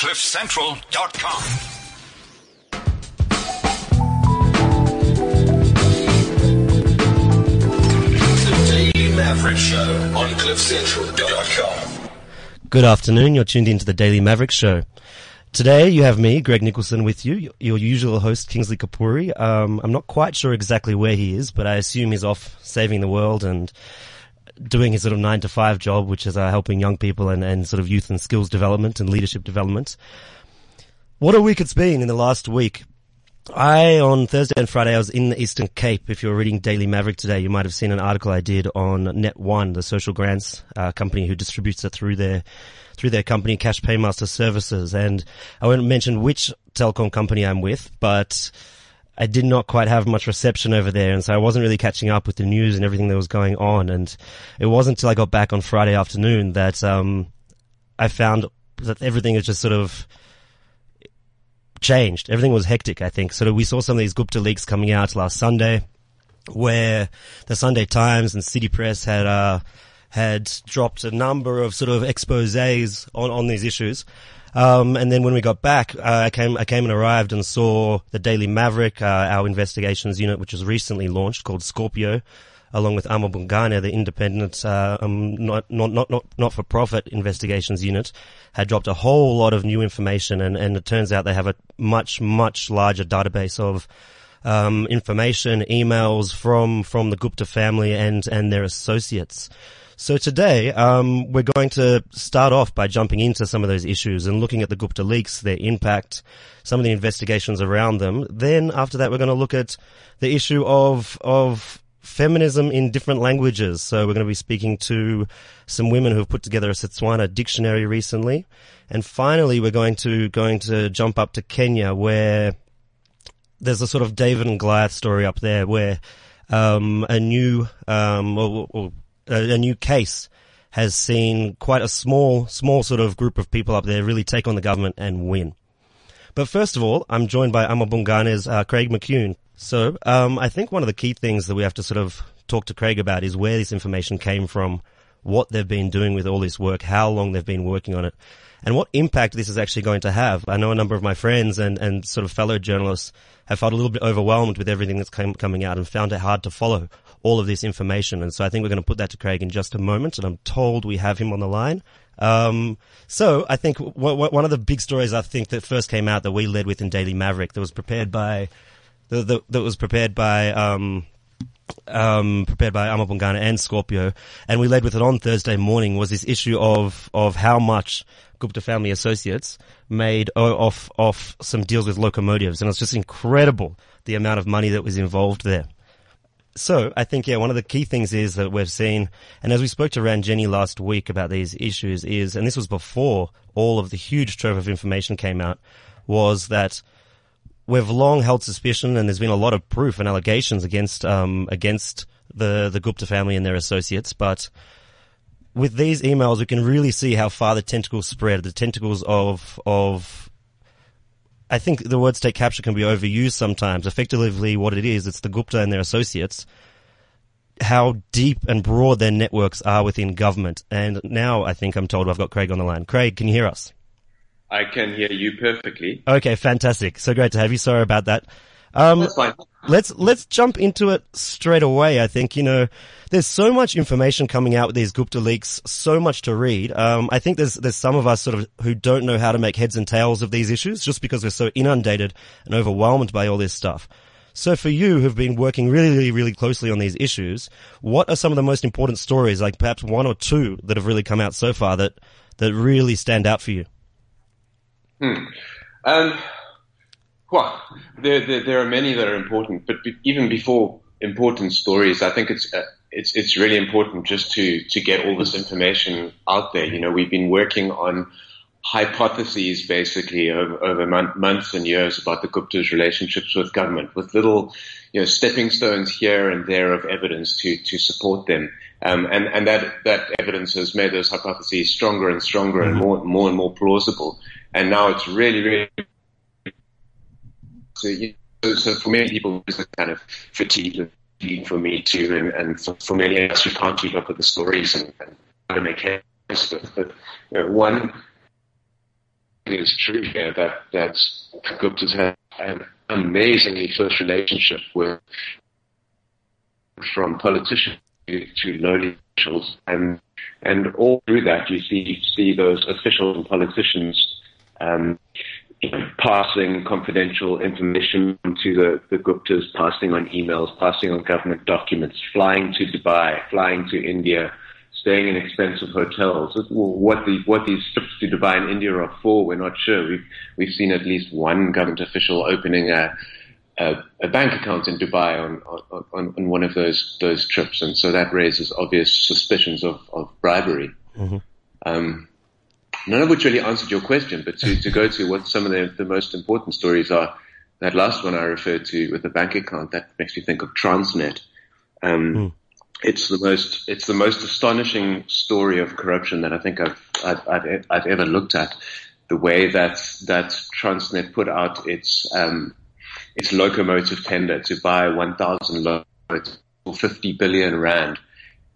CliffCentral.com. The Daily Maverick Show on CliffCentral.com. Good afternoon. You're tuned into the Daily Maverick Show. Today you have me, Greg Nicholson, with you, your- your usual host, Kingsley Kapuri. Um, I'm not quite sure exactly where he is, but I assume he's off saving the world and doing his sort of nine to five job, which is uh, helping young people and, and sort of youth and skills development and leadership development. What a week it's been in the last week. I, on Thursday and Friday, I was in the Eastern Cape. If you're reading Daily Maverick today, you might have seen an article I did on Net One, the social grants uh, company who distributes it through their through their company, Cash Paymaster Services. And I won't mention which telecom company I'm with, but I did not quite have much reception over there, and so I wasn't really catching up with the news and everything that was going on. And it wasn't until I got back on Friday afternoon that um, I found that everything is just sort of changed. Everything was hectic, I think. So we saw some of these Gupta leaks coming out last Sunday, where the Sunday Times and City Press had uh, had dropped a number of sort of exposés on on these issues. Um, and then when we got back, uh, I came, I came and arrived and saw the Daily Maverick, uh, our investigations unit, which was recently launched called Scorpio, along with amaBhungane, the independent, uh, um, not, not, not, not, not for profit investigations unit, had dropped a whole lot of new information. And, and it turns out they have a much, much larger database of, um, information, emails from, from the Gupta family and, and their associates. So today, um, we're going to start off by jumping into some of those issues and looking at the Gupta leaks, their impact, some of the investigations around them. Then after that, we're going to look at the issue of, of feminism in different languages. So we're going to be speaking to some women who have put together a Setswana dictionary recently. And finally, we're going to, going to jump up to Kenya where there's a sort of David and Goliath story up there where, um, a new, um, or, or a, new case has seen quite a small, small sort of group of people up there really take on the government and win. But first of all, I'm joined by amaBhungane's uh, Craig McKune. So um, I think one of the key things that we have to sort of talk to Craig about is where this information came from, what they've been doing with all this work, how long they've been working on it, and what impact this is actually going to have. I know a number of my friends and, and sort of fellow journalists have felt a little bit overwhelmed with everything that's coming out and found it hard to follow all of this information. And so I think we're going to put that to Craig in just a moment. And I'm told we have him on the line. Um, so I think w- w- one of the big stories I think that first came out that we led with in Daily Maverick that was prepared by, the, the, that was prepared by, um, um, prepared by amaBhungane and Scorpio, and we led with it on Thursday morning was this issue of of how much Gupta family associates made off off some deals with locomotives, and it's just incredible the amount of money that was involved there. So I think yeah, one of the key things is that we've seen, and as we spoke to Ranjeni last week about these issues, is and this was before all of the huge trove of information came out, was that we've long held suspicion, and there's been a lot of proof and allegations against um, against the the Gupta family and their associates. But with these emails, we can really see how far the tentacles spread. The tentacles of of I think the word state capture can be overused sometimes. Effectively, what it is, it's the Gupta and their associates. How deep and broad their networks are within government. And now I think I'm told I've got Craig on the line. Craig, can you hear us? I can hear you perfectly. Okay, fantastic. So great to have you. Sorry about that. Um, That's fine. let's let's jump into it straight away. I think you know there's so much information coming out with these Gupta leaks, so much to read. Um, I think there's there's some of us sort of who don't know how to make heads and tails of these issues just because we're so inundated and overwhelmed by all this stuff. So for you who've been working really, really, really closely on these issues, what are some of the most important stories, like perhaps one or two that have really come out so far that that really stand out for you? Hmm. Um, well, there, there, there are many that are important, but even before important stories, I think it's uh, it's it's really important just to to get all this information out there. You know, we've been working on hypotheses basically over, over mon- months and years about the Gupta's relationships with government, with little you know stepping stones here and there of evidence to to support them. Um, and and that that evidence has made those hypotheses stronger and stronger and more more and more plausible. And now it's really really so, you know, so for many people, it's a kind of fatigue for me too, and, and for, for many of us who can't keep up with the stories and, and how to make heads with. But you know, one is true here that that Gupta's had an amazingly close relationship with from politicians to, to lowly officials, and and all through that you see see those officials and politicians um, passing confidential information to the, the Guptas, passing on emails, passing on government documents, flying to Dubai, flying to India, staying in expensive hotels. What the what these trips to Dubai and India are for, we're not sure. We've we've seen at least one government official opening a a, a bank account in Dubai on, on on one of those those trips, and so that raises obvious suspicions of of bribery. Mm-hmm. Um, none of which really answered your question, but to, to go to what some of the, the most important stories are, that last one I referred to with the bank account, that makes me think of Transnet. Um, mm it's the most it's the most astonishing story of corruption that I think I've I've, I've, I've ever looked at. The way that that Transnet put out its um, its locomotive tender to buy 1,000 locomotives for 50 billion rand,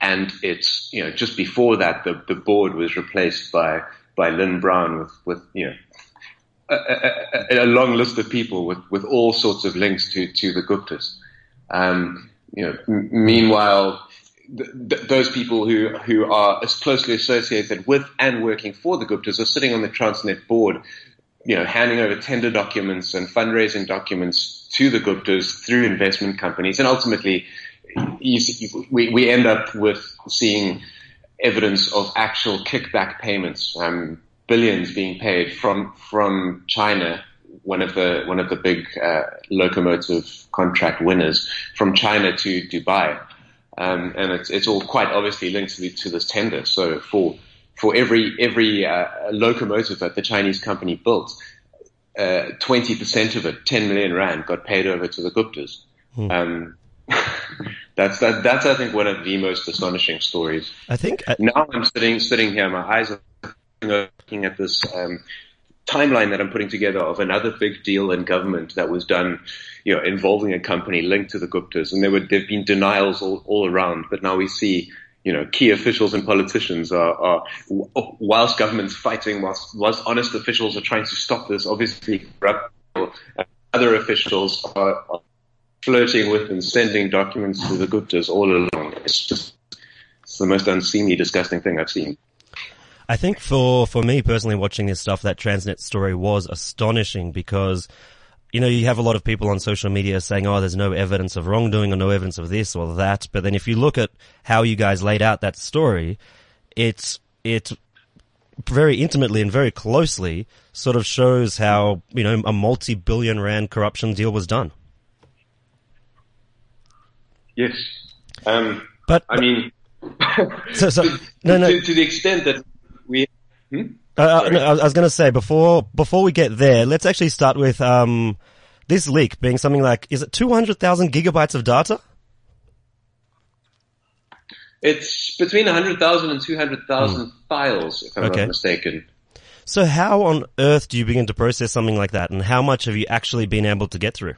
and it's you know just before that the the board was replaced by by Lynn Brown with with you know. A, a, a, long list of people with, with all sorts of links to, to the Guptas. Um, you know, m- meanwhile, th- those people who, who are as closely associated with and working for the Guptas are sitting on the Transnet board, you know, handing over tender documents and fundraising documents to the Guptas through investment companies. And ultimately, you, we, we end up with seeing evidence of actual kickback payments, um, billions being paid from, from China one of the one of the big uh, locomotive contract winners from China to Dubai. Um, and it's, it's all quite obviously linked to, the, to this tender. So for for every every uh, locomotive that the Chinese company built, uh, twenty uh, percent of it, ten million rand, got paid over to the Guptas. Hmm. Um, that's that, that's I think one of the most astonishing stories. I think I- now I'm sitting sitting here, my eyes are looking at this um, timeline that I'm putting together of another big deal in government that was done, you know, involving a company linked to the Guptas, and there were there've been denials all, all around, but now we see. You know, key officials and politicians are, are whilst government's fighting, whilst, whilst honest officials are trying to stop this, obviously corrupt other officials are flirting with and sending documents to the Guptas all along. It's just it's the most unseemly, disgusting thing I've seen. I think for, for me personally watching this stuff, that Transnet story was astonishing because, you know, you have a lot of people on social media saying, oh, there's no evidence of wrongdoing or no evidence of this or that. But then if you look at how you guys laid out that story, it's, it very intimately and very closely sort of shows how, you know, a multi-billion rand corruption deal was done. Yes. Um, but, I mean, so, so, no, no. To, to, the extent that we. Hmm? Uh, uh no, I was going to say before before we get there, let's actually start with um, this leak being something like is it two hundred thousand gigabytes of data? It's between 100,000 and 200,000 hmm. files, if I'm okay. not mistaken. So how on earth do you begin to process something like that, and how much have you actually been able to get through?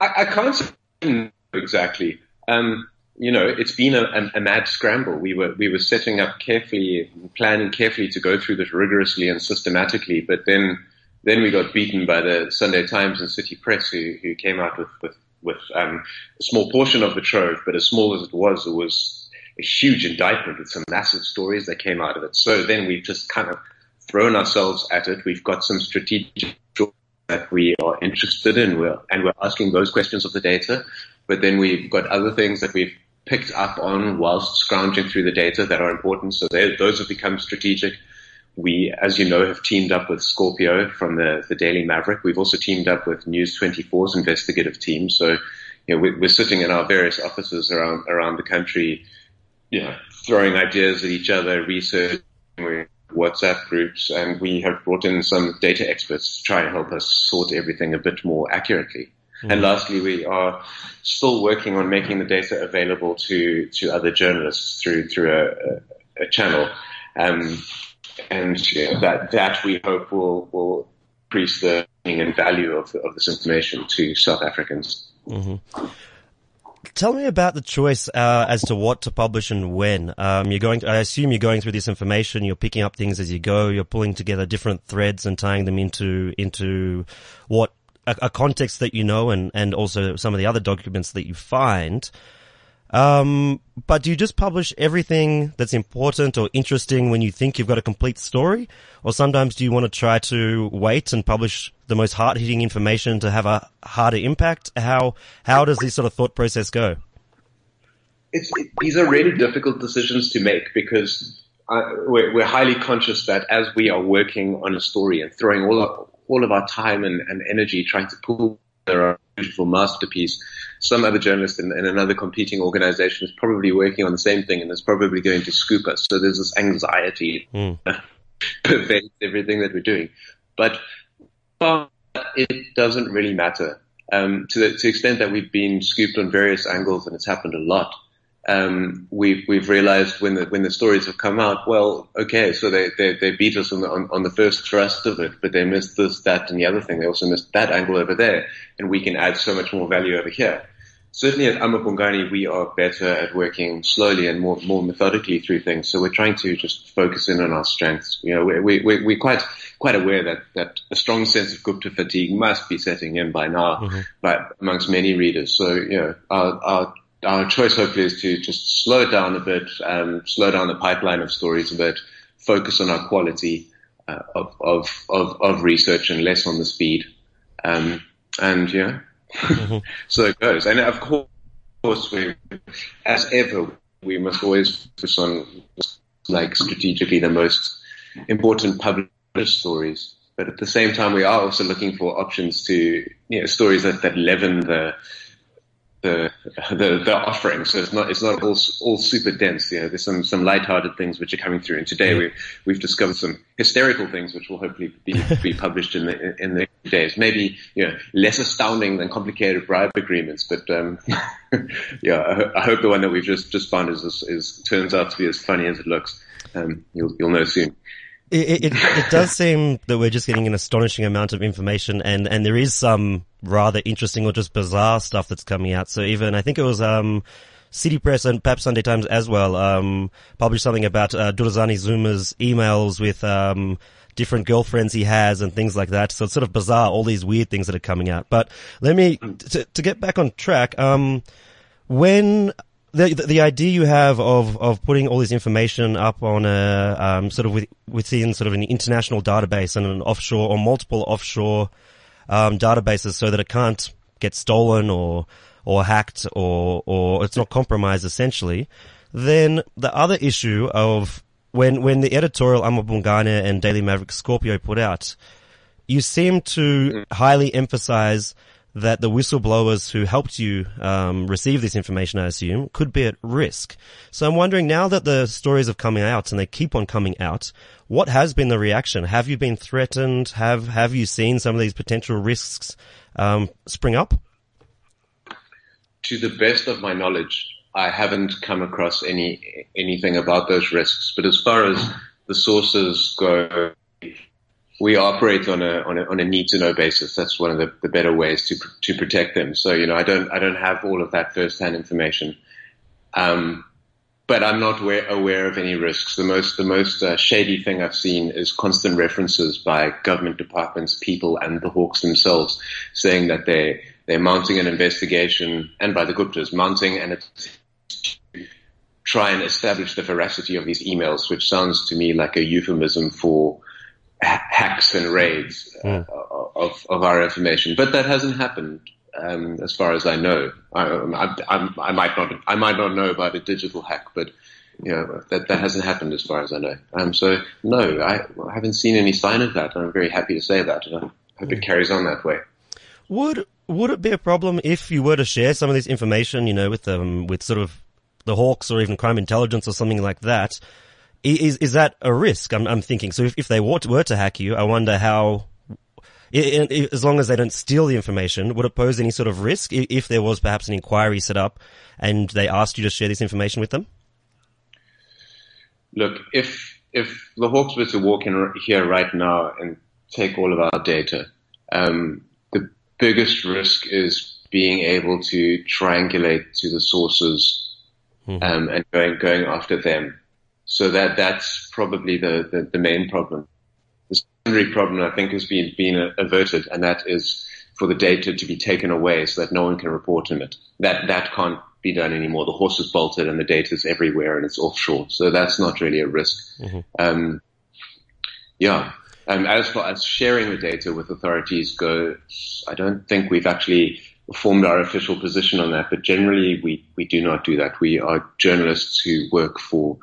I, I can't exactly. Um, you know, it's been a, a, mad scramble. We were we were setting up carefully, planning carefully to go through this rigorously and systematically, but then then we got beaten by the Sunday Times and City Press, who who came out with with with um, a small portion of the trove, but as small as it was, it was a huge indictment with some massive stories that came out of it. So then we've just kind of thrown ourselves at it. We've got some strategic that we are interested in, we're, and we're asking those questions of the data. But then we've got other things that we've picked up on whilst scrounging through the data that are important. So those have become strategic. We, as you know, have teamed up with Scorpio from the, the Daily Maverick. We've also teamed up with News 24's investigative team. So, you know, we're, we're sitting in our various offices around, around the country, you know, throwing ideas at each other, researching WhatsApp groups, and we have brought in some data experts to try and help us sort everything a bit more accurately. Mm-hmm. And lastly, we are still working on making the data available to, to other journalists through through a, a, a channel, um, and that that we hope will will increase the meaning and value of of this information to South Africans. Mm-hmm. Tell me about the choice uh, as to what to publish and when. Um, you're going. I assume you're going through this information. You're picking up things as you go. You're pulling together different threads and tying them into into what a, a context that you know, and and also some of the other documents that you find. Um, but do you just publish everything that's important or interesting when you think you've got a complete story? Or sometimes do you want to try to wait and publish the most hard hitting information to have a harder impact? How, how does this sort of thought process go? It's, it, these are really difficult decisions to make because uh, we're, we're, highly conscious that as we are working on a story and throwing all of, all of our time and, and energy trying to pull together a beautiful masterpiece, some other journalist in, in, another competing organization is probably working on the same thing and is probably going to scoop us. So there's this anxiety mm. pervades everything that we're doing. But it doesn't really matter. Um, to, the, to the extent that we've been scooped on various angles and it's happened a lot, um, we've we've realized when the when the stories have come out, well, okay, so they they, they beat us on the on, on, the first thrust of it, but they missed this, that, and the other thing. They also missed that angle over there, and we can add so much more value over here certainly at amaBhungane, we are better at working slowly and more, more methodically through things. So we're trying to just focus in on our strengths. You know, we, we, we're quite, quite aware that, that a strong sense of Gupta fatigue must be setting in by now, mm-hmm. but amongst many readers. So, you know, our, our, our choice hopefully is to just slow it down a bit, um, slow down the pipeline of stories a bit, focus on our quality, uh, of, of, of, of research and less on the speed. Um, and yeah, Mm-hmm. so it goes. And of course, we, as ever, we must always focus on like strategically the most important published stories. But at the same time, we are also looking for options to, you know, stories that, that leaven the, the, the, the offering. So it's not, it's not all, all super dense. You know, there's some, some light-hearted things which are coming through. And today we, we've discovered some hysterical things which will hopefully be, be published in the, in the days. Maybe, you know, less astounding than complicated bribe agreements. But, um, yeah, I, I, hope the one that we've just, just found is, is, is, turns out to be as funny as it looks. Um, you'll, you'll know soon. It, it, it, does seem that we're just getting an astonishing amount of information and, and there is some rather interesting or just bizarre stuff that's coming out. So even, I think it was, um, City Press and perhaps Sunday Times as well, um, published something about, uh, Duduzane Zuma's emails with, um, different girlfriends he has and things like that. So it's sort of bizarre, all these weird things that are coming out. But let me, to, to get back on track, um, when the, the idea you have of of putting all this information up on a um, sort of with, within sort of an international database and an offshore or multiple offshore um, databases so that it can't get stolen or or hacked or or it's not compromised essentially. Then the other issue of when when the editorial amaBhungane and Daily Maverick Scorpio put out, you seem to mm. highly emphasize that the whistleblowers who helped you um, receive this information, I assume, could be at risk. So I'm wondering now that the stories are coming out and they keep on coming out, what has been the reaction? Have you been threatened? Have Have you seen some of these potential risks um, spring up? To the best of my knowledge, I haven't come across any anything about those risks. But as far as the sources go, we operate on a, on a, on a need to know basis. That's one of the, the better ways to, to protect them. So, you know, I don't, I don't have all of that first-hand information. Um, but I'm not aware, aware, of any risks. The most, the most uh, shady thing I've seen is constant references by government departments, people, and the Hawks themselves saying that they they're mounting an investigation, and by the Guptas mounting and try and establish the veracity of these emails, which sounds to me like a euphemism for hacks and raids uh, mm. of, of our information. But that hasn't happened. Um, as far as I know, I, I, I, might not, I might not know about a digital hack, but you know, that, that hasn't happened as far as I know. Um, so no, I, I haven't seen any sign of that. I'm very happy to say that, and I hope it carries on that way. Would would it be a problem if you were to share some of this information, you know, with um with sort of the Hawks or even crime intelligence or something like that? Is is that a risk? I'm, I'm thinking. So if, if they were to, were to hack you, I wonder how. As long as they don't steal the information, would it pose any sort of risk if there was perhaps an inquiry set up and they asked you to share this information with them? Look, if if the Hawks were to walk in here right now and take all of our data, um, the biggest risk is being able to triangulate to the sources um, and going going after them. So that that's probably the, the, the main problem. The secondary problem I think has been been averted, and that is for the data to be taken away so that no one can report on it. That that can't be done anymore. The horse is bolted and the data is everywhere and it's offshore. So that's not really a risk. Um, yeah. Um, as far as sharing the data with authorities goes, I don't think we've actually formed our official position on that, but generally we, we do not do that. We are journalists who work for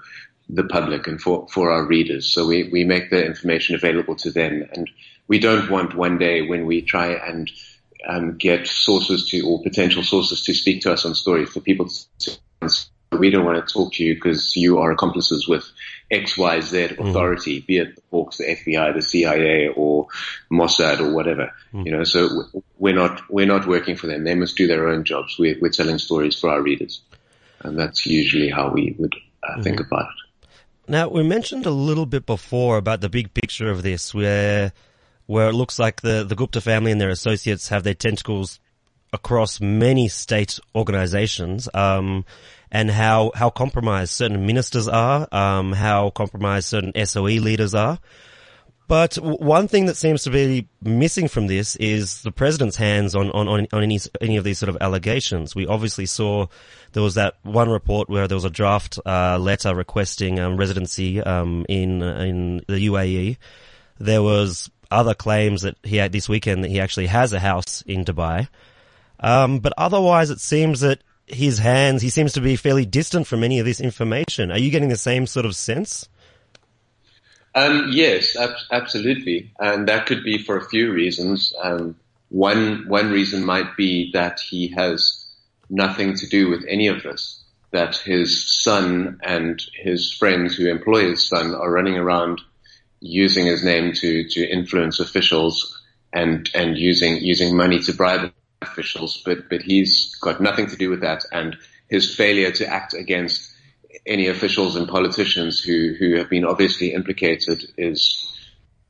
the public and for, for our readers. So we, we make the information available to them and we don't want one day when we try and um, get sources to or potential sources to speak to us on stories for people to we don't want to talk to you because you are accomplices with X, Y, Z authority, be it the Hawks, the FBI, the CIA, or Mossad, or whatever. You know, so we're not we're not working for them. They must do their own jobs. We're, we're telling stories for our readers, and that's usually how we would uh, think about it. Now, we mentioned a little bit before about the big picture of this, where where it looks like the, the Gupta family and their associates have their tentacles across many state organizations, um, and how, how compromised certain ministers are, um, how compromised certain SOE leaders are. But one thing that seems to be missing from this is the president's hands on, on, on, any, any of these sort of allegations. We obviously saw there was that one report where there was a draft, uh, letter requesting, um, residency, um, in, in the UAE. There was other claims that he had this weekend that he actually has a house in Dubai. Um, but otherwise it seems that his hands, he seems to be fairly distant from any of this information. Are you getting the same sort of sense? Um, yes, ab- absolutely, and that could be for a few reasons. Um, one one reason might be that he has nothing to do with any of this. That his son and his friends who employ his son are running around using his name to to influence officials and and using using money to bribe officials, but but he's got nothing to do with that, and his failure to act against any officials and politicians who who have been obviously implicated is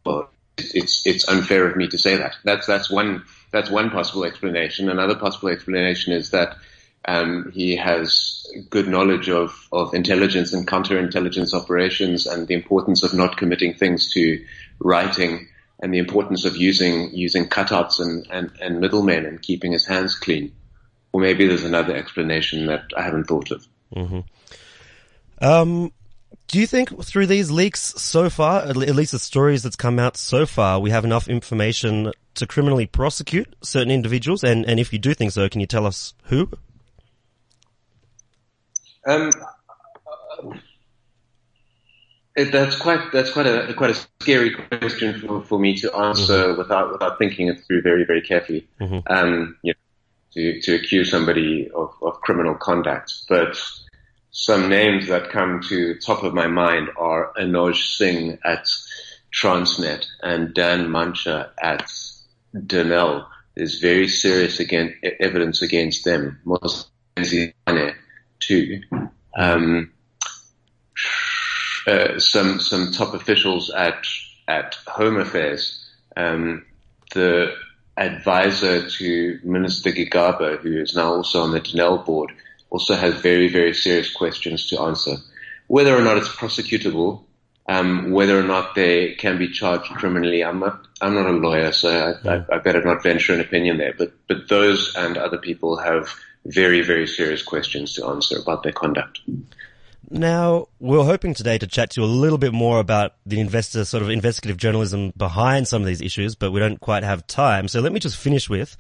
well, it's it's unfair of me to say that. That's that's one that's one possible explanation. Another possible explanation is that um, he has good knowledge of of intelligence and counterintelligence operations and the importance of not committing things to writing and the importance of using using cutouts and, and, and middlemen and keeping his hands clean. Or maybe there's another explanation that I haven't thought of. Um, do you think through these leaks so far, at least the stories that's come out so far, we have enough information to criminally prosecute certain individuals? And, and if you do think so, can you tell us who? Um, it, that's quite that's quite a quite a scary question for, for me to answer without without thinking it through very very carefully. Um, you know, to to accuse somebody of, of criminal conduct, but some names that come to top of my mind are Anoj Singh at Transnet and Dan Mantsha at Denel. There's very serious again, evidence against them. Moses too. Um, uh, some some top officials at at Home Affairs, um, the advisor to Minister Gigaba, who is now also on the Denel board, also has very very serious questions to answer. Whether or not it's prosecutable, um, whether or not they can be charged criminally, I'm not I'm not a lawyer, so I, I, I better not venture an opinion there. But but those and other people have very very serious questions to answer about their conduct. Now, we're hoping today to chat to you a little bit more about the investor sort of investigative journalism behind some of these issues, but we don't quite have time. So let me just finish with,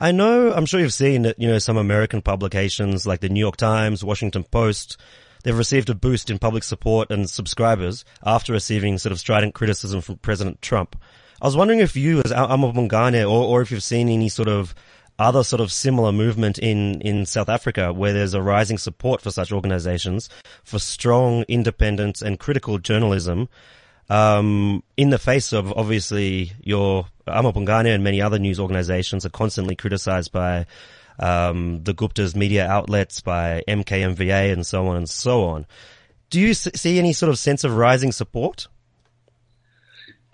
I know, I'm sure you've seen that, you know, some American publications like the New York Times, Washington Post, they've received a boost in public support and subscribers after receiving sort of strident criticism from President Trump. I was wondering if you, as amaBhungane, or, or if you've seen any sort of other sort of similar movement in, in South Africa where there's a rising support for such organizations for strong, independent and critical journalism, um, in the face of obviously your amaBhungane and many other news organizations are constantly criticized by, um, the Gupta's media outlets, by MKMVA and so on and so on. Do you see any sort of sense of rising support?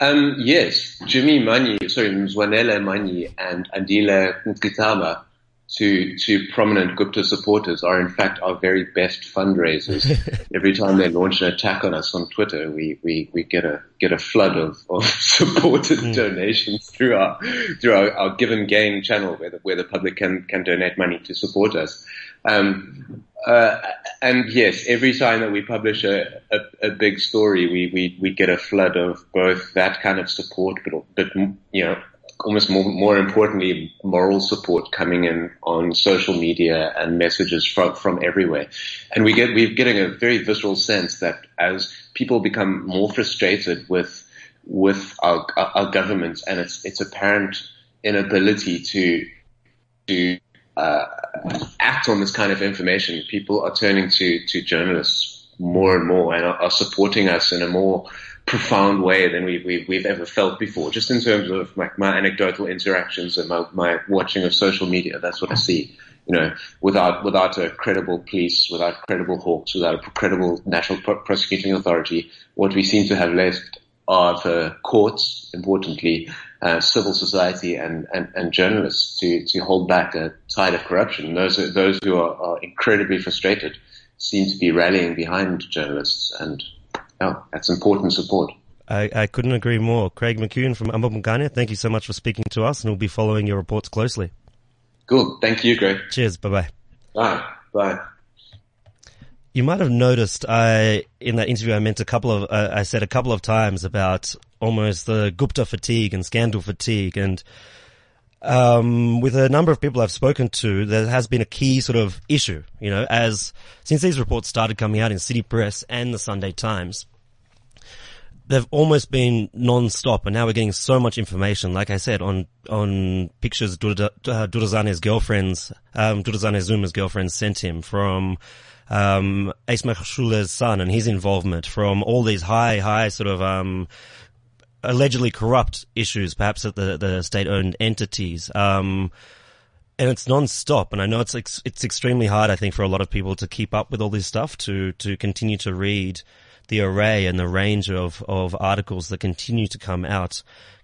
Um, yes, Jimmy Manyi, sorry, Mzwanele Manyi and Andile Mngxitama to to prominent Gupta supporters are in fact our very best fundraisers. Every time they launch an attack on us on Twitter, we, we, we get a get a flood of, of supported mm. donations through our through our, our Give & Gain channel where the, where the public can can donate money to support us. Um, uh, and yes, every time that we publish a, a, a, big story, we, we, we get a flood of both that kind of support, but, but, you know, almost more, more importantly, moral support coming in on social media and messages from, from everywhere. And we get, we're getting a very visceral sense that as people become more frustrated with, with our, our governments and its, its apparent inability to, to, uh, act on this kind of information, people are turning to, to journalists more and more and are, are supporting us in a more profound way than we, we, we've ever felt before. Just in terms of my, my anecdotal interactions and my, my watching of social media, that's what I see. You know, without without a credible police, without credible hawks, without a credible national prosecuting authority, what we seem to have left are the courts, importantly, uh, civil society, and, and, and journalists to, to hold back a tide of corruption. Those those who are, are incredibly frustrated seem to be rallying behind journalists and Oh, that's important support. I, I couldn't agree more. Craig McKune from amaBhungane, thank you so much for speaking to us, and we'll be following your reports closely. Cool. Thank you, Greg. Cheers. Bye-bye. Bye. Bye. You might have noticed I, in that interview, I meant a couple of, uh, I said a couple of times about almost the Gupta fatigue and scandal fatigue. And, um, with a number of people I've spoken to, there has been a key sort of issue, you know, as, since these reports started coming out in City Press and the Sunday Times, they've almost been non-stop and now we're getting so much information, like I said, on, on pictures Duduzane's girlfriends, um, Durazane Zuma's girlfriend sent him from, um, Ace Magashule's son and his involvement from all these high, high sort of, um, allegedly corrupt issues, perhaps at the, the state-owned entities. Um, and it's non-stop. And I know it's ex- it's extremely hard, I think, for a lot of people to keep up with all this stuff, to to continue to read the array and the range of of articles that continue to come out.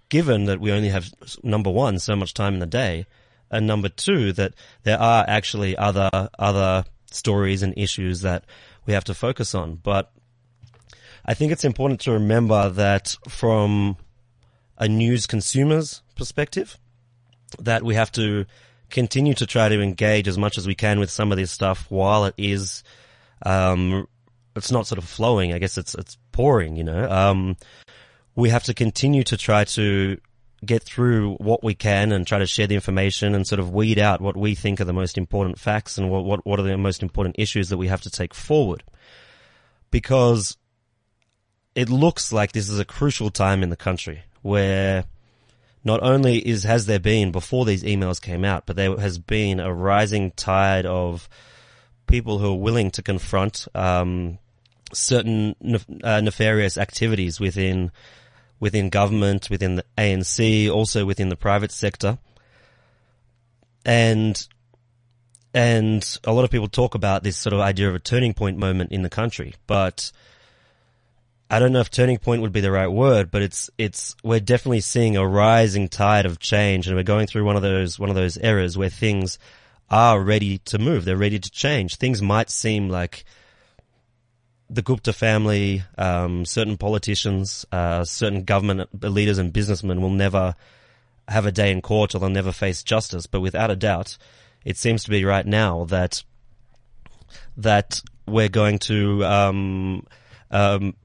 Given that we only have number one so much time in the day, and number two that there are actually other other stories and issues that we have to focus on. But I think it's important to remember that from a news consumer's perspective, that we have to continue to try to engage as much as we can with some of this stuff while it is, um, it's not sort of flowing. I guess it's, it's pouring, you know. Um, we have to continue to try to get through what we can and try to share the information and sort of weed out what we think are the most important facts and what, what, what are the most important issues that we have to take forward. Because it looks like this is a crucial time in the country where not only is has there been before these emails came out, but there has been a rising tide of people who are willing to confront um, certain nef- uh, nefarious activities within within government, within the ANC, also within the private sector, and and a lot of people talk about this sort of idea of a turning point moment in the country, but I don't know if turning point would be the right word, but it's, it's, we're definitely seeing a rising tide of change and we're going through one of those, one of those eras where things are ready to move. They're ready to change. Things might seem like the Gupta family, um, certain politicians, uh, certain government leaders and businessmen will never have a day in court or they'll never face justice. But without a doubt, it seems to be right now that, that we're going to, um, um,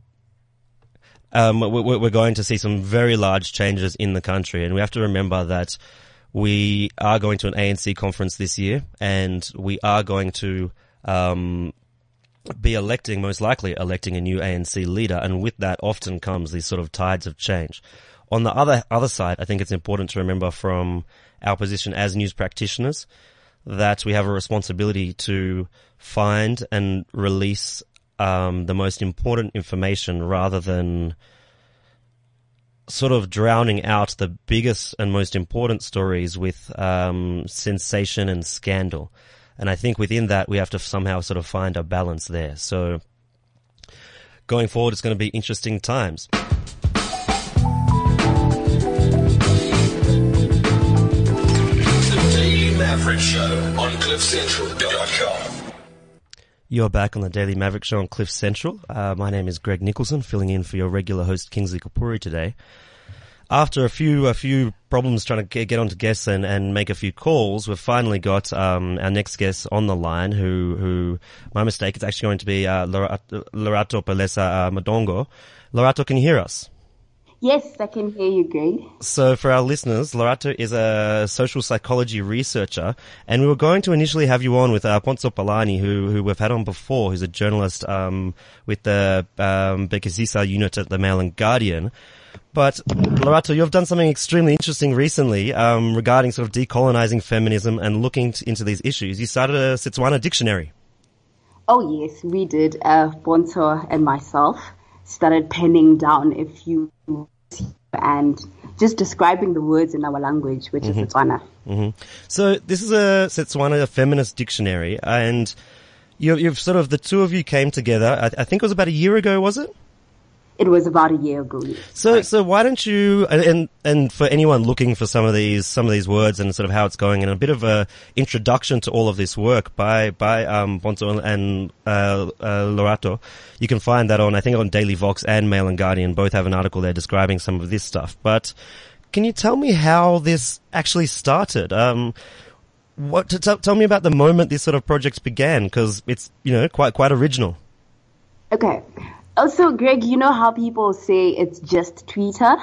um, we're going to see some very large changes in the country, and we have to remember that we are going to an ANC conference this year, and we are going to um, be electing, most likely electing a new ANC leader, and with that often comes these sort of tides of change. On the other other side, I think it's important to remember from our position as news practitioners that we have a responsibility to find and release um, the most important information rather than sort of drowning out the biggest and most important stories with um, sensation and scandal. And I think within that, we have to somehow sort of find a balance there. So going forward, it's going to be interesting times. The Daily Maverick Show. on CliffCentral.com. You're back on the Daily Maverick Show on Cliff Central. Uh, my name is Greg Nicholson, filling in for your regular host Kingsley Kapuri today. After a few a few problems trying to get, onto guests and, and make a few calls, we've finally got um, our next guest on the line. Who who my mistake, it's actually going to be uh, Lorato, Lorato Palesa uh, Modongo. Lorato, can you hear us? Yes, I can hear you, Greg. So for our listeners, Lorato is a social psychology researcher, and we were going to initially have you on with uh, Ponzo Palani, who who we've had on before, who's a journalist um, with the um, Bhekisisa unit at the Mail and Guardian. But Lorato, you've done something extremely interesting recently um, regarding sort of decolonizing feminism and looking t- into these issues. You started a Setswana dictionary. Oh yes, we did. Uh, Bonto and myself started penning down a few and just describing the words in our language, which is mm-hmm. Setswana. Mm-hmm. So this is a Setswana a feminist dictionary, and you, you've sort of the two of you came together. I, I think it was about a year ago, was it? It was about a year ago. Yes. So, so why don't you, and, and, and for anyone looking for some of these, some of these words and sort of how it's going and a bit of a introduction to all of this work by, by, um, Bonzo and, uh, uh, Lorato, you can find that on, I think on Daily Vox and Mail and Guardian both have an article there describing some of this stuff. But can you tell me how this actually started? Um, what, to tell, tell me about the moment this sort of project began, cause it's, you know, quite, quite original. Okay. Also, Greg, you know how people say it's just Twitter,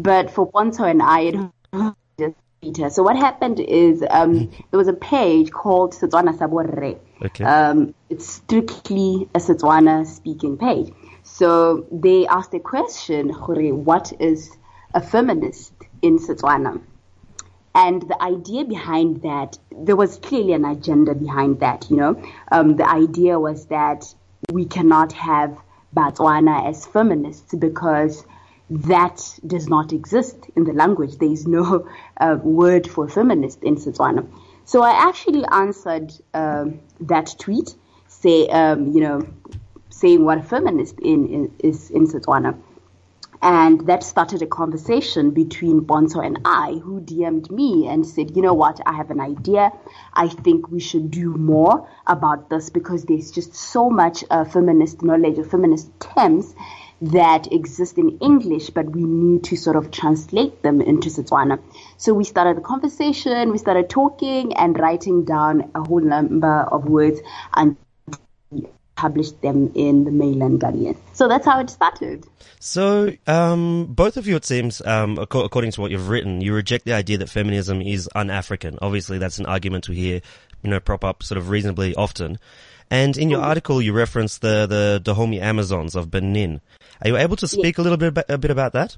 but for Ponto and I, it was just Twitter. So what happened is um, there was a page called Setswana Saborre. Okay. Um, it's strictly a Setswana speaking page. So they asked a question, Hore, what is a feminist in Setswana? And the idea behind that, there was clearly an agenda behind that, you know. Um, the idea was that we cannot have Botswana as feminists because that does not exist in the language. There is no uh, word for feminist in Setswana. So I actually answered um, that tweet, say, um, you know, saying what a feminist in, in, is in Setswana. And that started a conversation between Bonzo and I, who DM'd me and said, you know what, I have an idea. I think we should do more about this because there's just so much uh, feminist knowledge or feminist terms that exist in English, but we need to sort of translate them into Setswana. So we started the conversation, we started talking and writing down a whole number of words and published them in the Mail and Guardian. So that's how it started. So, um, both of you, it seems, um, according to what you've written, you reject the idea that feminism is un-African. Obviously, that's an argument we hear, you know, prop up sort of reasonably often. And in your article, you reference the the Dahomey Amazons of Benin. Are you able to speak a little bit about, a bit about that?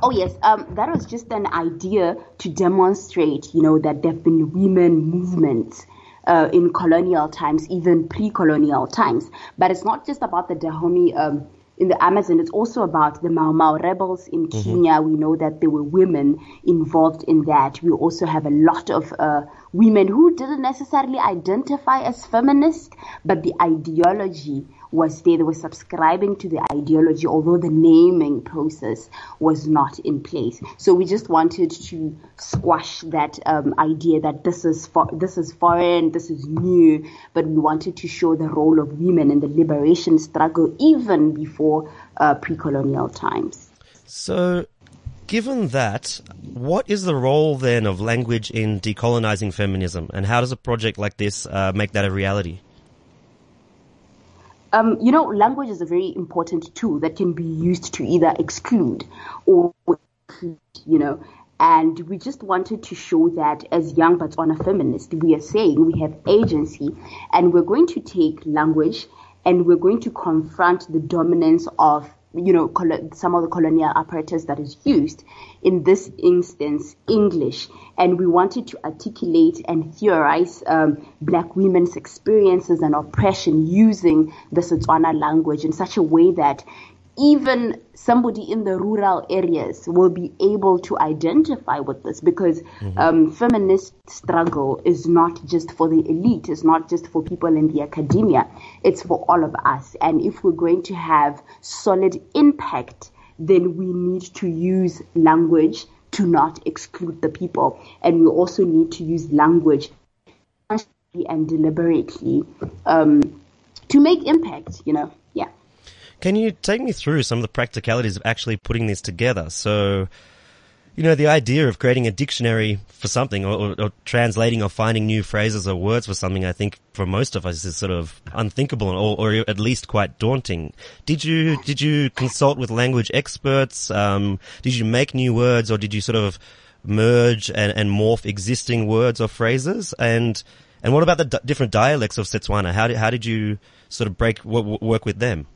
Oh yes, um, that was just an idea to demonstrate, you know, that there have been women movements uh, in colonial times, even pre-colonial times. But it's not just about the Dahomey um, in the Amazon. It's also about the Mau Mau rebels in Kenya. We know that there were women involved in that. We also have a lot of uh, women who didn't necessarily identify as feminist, but the ideology was there. They were subscribing to the ideology, although the naming process was not in place. So we just wanted to squash that um, idea that this is this is foreign, this is new, but we wanted to show the role of women in the liberation struggle even before uh, pre-colonial times. So, given that, what is the role then of language in decolonizing feminism, and how does a project like this uh, make that a reality? Um, you know, language is a very important tool that can be used to either exclude or include, you know. And we just wanted to show that as young Botswana feminists, we are saying we have agency and we're going to take language and we're going to confront the dominance of you know, some of the colonial apparatus that is used, in this instance, English. And we wanted to articulate and theorize um, black women's experiences and oppression using the Setswana language in such a way that even somebody in the rural areas will be able to identify with this because um, feminist struggle is not just for the elite, it's not just for people in the academia, it's for all of us. And if we're going to have solid impact, then we need to use language to not exclude the people. And we also need to use language and deliberately um, to make impact. You know. Can you take me through some of the practicalities of actually putting this together? So, you know, the idea of creating a dictionary for something or, or, or, translating or finding new phrases or words for something, I think for most of us is sort of unthinkable or, or at least quite daunting. Did you, did you consult with language experts? Um, did you make new words or did you sort of merge and, and morph existing words or phrases? And, and what about the d- different dialects of Setswana? How did, how did you sort of break, w- work with them?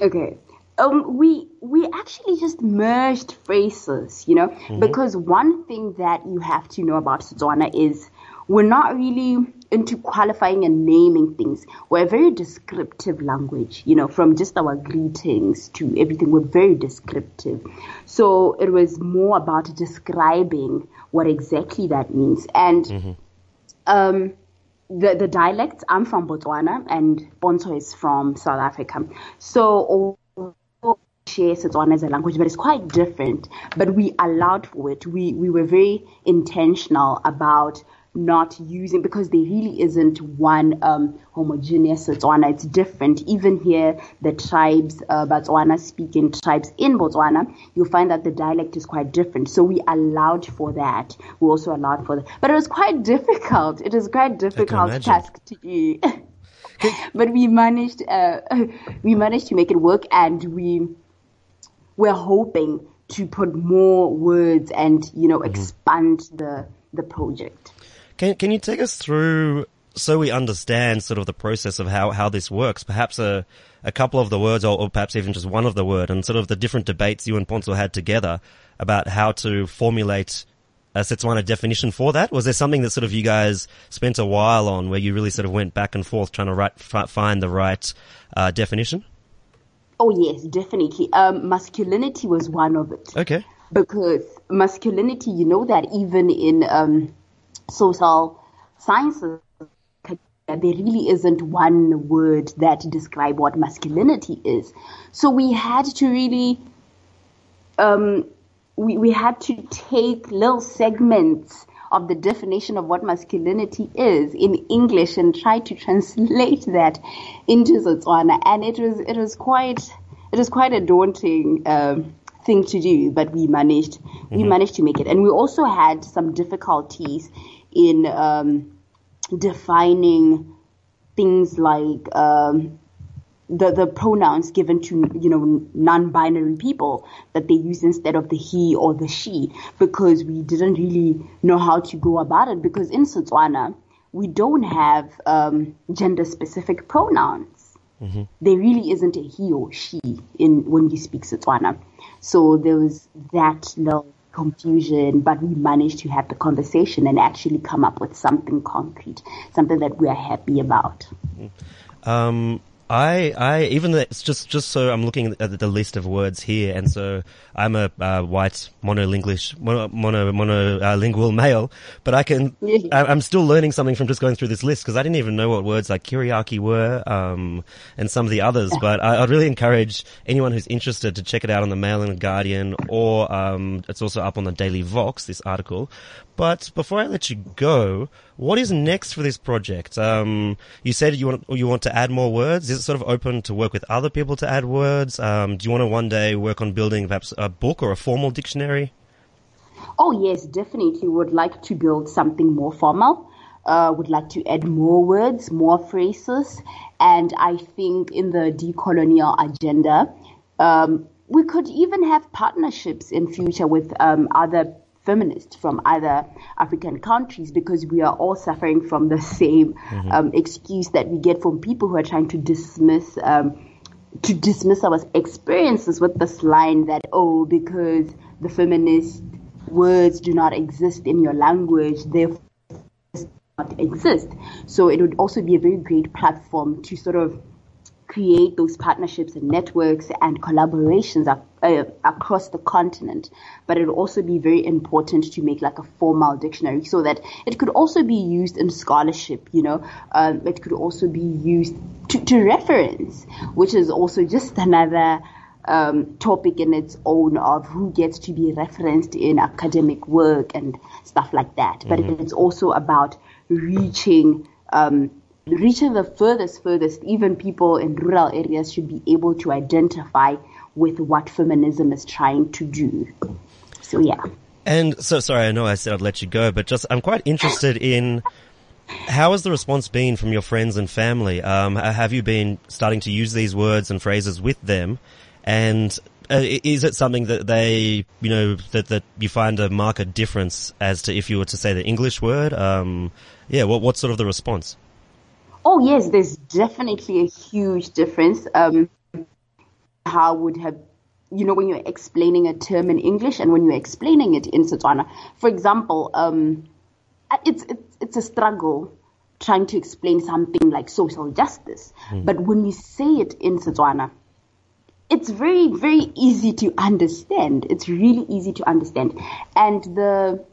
Okay. Um, we we actually just merged phrases, you know, mm-hmm. because one thing that you have to know about Setswana is we're not really into qualifying and naming things. We're a very descriptive language, you know, from just our greetings to everything. We're very descriptive. So it was more about describing what exactly that means. And mm-hmm. um, the, the dialects, I'm from Botswana and Pontsho is from South Africa. So share Setswana as a language, but it's quite different. But we allowed for it. We we were very intentional about not using because there really isn't one um, homogeneous Botswana. It's different. Even here, the tribes, uh, Botswana speaking tribes in Botswana, you'll find that the dialect is quite different. So we allowed for that. We also allowed for that. But it was quite difficult. It was quite difficult task to do. but we managed, uh, we managed to make it work and we we're hoping to put more words and you know mm-hmm. expand the the project. Can can you take us through so we understand sort of the process of how, how this works? Perhaps a a couple of the words, or, or perhaps even just one of the word, and sort of the different debates you and Pontsho had together about how to formulate a Setswana definition for that? Was there something that sort of you guys spent a while on, where you really sort of went back and forth trying to write, find the right uh, definition? Oh yes, definitely. Um, masculinity was one of it. Okay. Because masculinity, you know that even in um, social sciences, there really isn't one word that describe what masculinity is. So we had to really, um, we, we had to take little segments of the definition of what masculinity is in English and try to translate that into Setswana. And it was it was quite it was quite a daunting um, thing to do, but we managed mm-hmm. we managed to make it. And we also had some difficulties in um, defining things like um, the the pronouns given to you know non-binary people that they use instead of the he or the she because we didn't really know how to go about it because in Setswana we don't have um, gender specific pronouns. Mm-hmm. There really isn't a he or she in when you speak Setswana, so there was that little confusion, but we managed to have the conversation and actually come up with something concrete, something that we are happy about. Um, I, I, even though it's just, just so I'm looking at the list of words here, and so I'm a uh, white monolingual, mono, mono, monolingual uh, male, but I can, I, am still learning something from just going through this list because I didn't even know what words like Kiriaki were, um, and some of the others. But I, would really encourage anyone who's interested to check it out on the Mail and Guardian, or um, it's also up on the Daily Vox. This article. But before I let you go, what is next for this project? Um, you said you want you want to add more words. Is it sort of open to work with other people to add words? Um, do you want to one day work on building perhaps a book or a formal dictionary? Oh yes, definitely. Would like to build something more formal. Uh, would like to add more words, more phrases, and I think in the decolonial agenda, um, we could even have partnerships in future with um, other feminists from other African countries because we are all suffering from the same mm-hmm. um, excuse that we get from people who are trying to dismiss um, to dismiss our experiences with this line that oh because the feminist words do not exist in your language therefore not exist so it would also be a very great platform to sort of create those partnerships and networks and collaborations uh, across the continent. But it would also be very important to make like a formal dictionary so that it could also be used in scholarship, you know, um, it could also be used to, to reference, which is also just another um, topic in its own of who gets to be referenced in academic work and stuff like that. But mm-hmm. it's also about reaching um, reaching the furthest, furthest, even people in rural areas should be able to identify with what feminism is trying to do. So yeah. And so, sorry, I know I said I'd let you go, but just I'm quite interested in how has the response been from your friends and family? Um, have you been starting to use these words and phrases with them? And uh, is it something that they, you know, that, that you find a marked difference as to if you were to say the English word? Um, yeah, what, what's sort of the response? Oh yes, there's definitely a huge difference. Um, how would have, you know, when you're explaining a term in English and when you're explaining it in Setswana. For example, um, it's, it's it's a struggle trying to explain something like social justice, mm. but when you say it in Setswana, it's very very easy to understand. It's really easy to understand, and the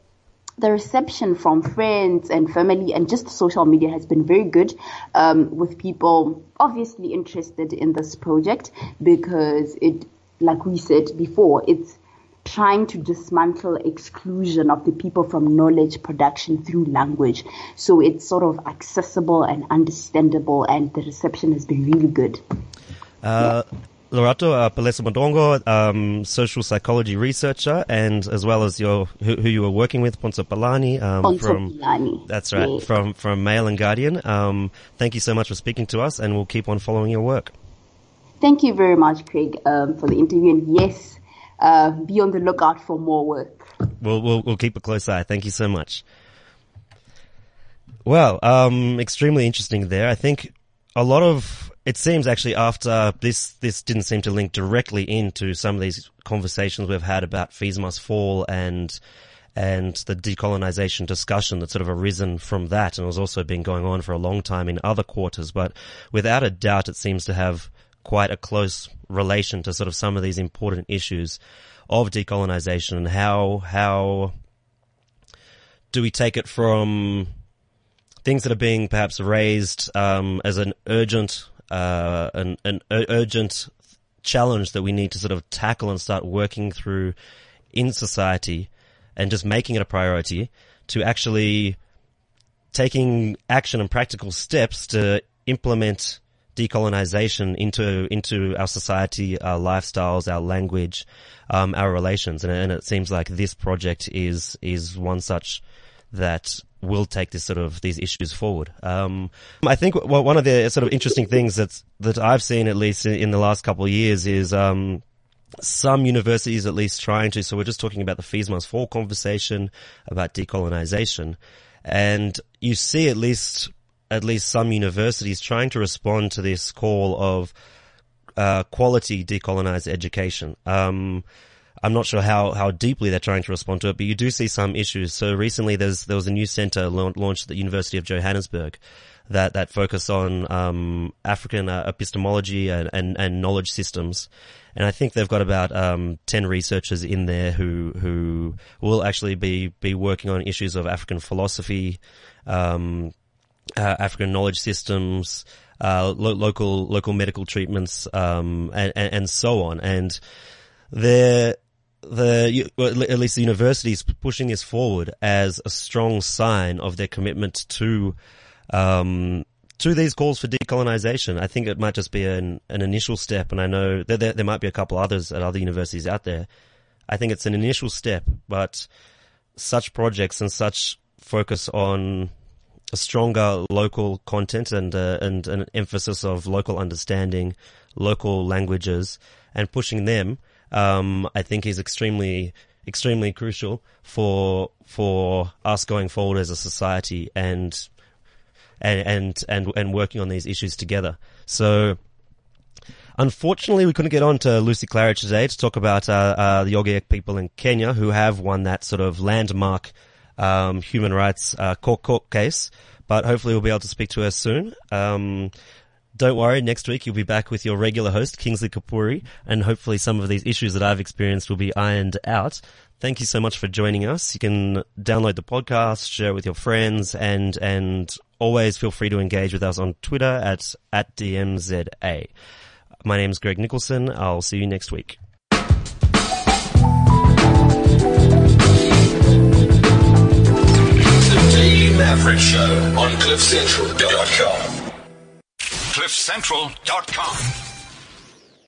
the reception from friends and family and just social media has been very good um, with people obviously interested in this project because it like we said before it's trying to dismantle exclusion of the people from knowledge production through language so it's sort of accessible and understandable and the reception has been really good uh, yeah. Lorato uh, Palesa Modongo, um, social psychology researcher, and as well as your who, who you were working with, Pontsho Pilane, um, Ponzo from that's right, yeah. from from Mail and Guardian. Um, thank you so much for speaking to us, and we'll keep on following your work. Thank you very much, Craig, um, for the interview, and yes, uh, be on the lookout for more work. We'll we'll, we'll keep a close eye. Thank you so much. Well, um, extremely interesting there. I think a lot of it seems actually after this, this didn't seem to link directly into some of these conversations we've had about fees must fall and, and the decolonization discussion that sort of arisen from that and has also been going on for a long time in other quarters. But without a doubt, it seems to have quite a close relation to sort of some of these important issues of decolonization and how, how do we take it from things that are being perhaps raised um, as an urgent uh, an, an urgent challenge that we need to sort of tackle and start working through in society and just making it a priority to actually taking action and practical steps to implement decolonization into into our society, our lifestyles, our language, um, our relations, and, and, it seems like this project is is one such that will take this sort of these issues forward. Um, I think well, one of the sort of interesting things that's that I've seen at least in, in the last couple of years is um, some universities at least trying to. So we're just talking about the fees must fall conversation about decolonization, and you see at least at least some universities trying to respond to this call of uh, quality decolonized education. Um, I'm not sure how, how deeply they're trying to respond to it, but you do see some issues. So recently there's, there was a new center launched at the University of Johannesburg that, that focus on, um, African uh, epistemology and, and, and, knowledge systems. And I think they've got about, um, 10 researchers in there who, who will actually be, be working on issues of African philosophy, um, uh, African knowledge systems, uh, lo- local, local medical treatments, um, and, and, and so on. And they're, the at least the university is pushing this forward as a strong sign of their commitment to um, to these calls for decolonization. I think it might just be an, an initial step, and I know there, there, there might be a couple others at other universities out there. I think it's an initial step, but such projects and such focus on a stronger local content and uh, and an emphasis of local understanding, local languages, and pushing them um, I think is extremely, extremely crucial for, for us going forward as a society and, and, and, and, and working on these issues together. So, Unfortunately, we couldn't get on to Lucy Claridge today to talk about uh, uh, the Ogiek people in Kenya who have won that sort of landmark um, human rights uh, court, court case. But hopefully, we'll be able to speak to her soon. Um, don't worry, next week you'll be back with your regular host, Kingsley Kapuri, and hopefully some of these issues that I've experienced will be ironed out. Thank you so much for joining us. You can download the podcast, share it with your friends, and, and always feel free to engage with us on Twitter at, at DMZA. My name is Greg Nicolson. I'll see you next week. The Maverick Show on CliffCentral.com. CliffCentral.com.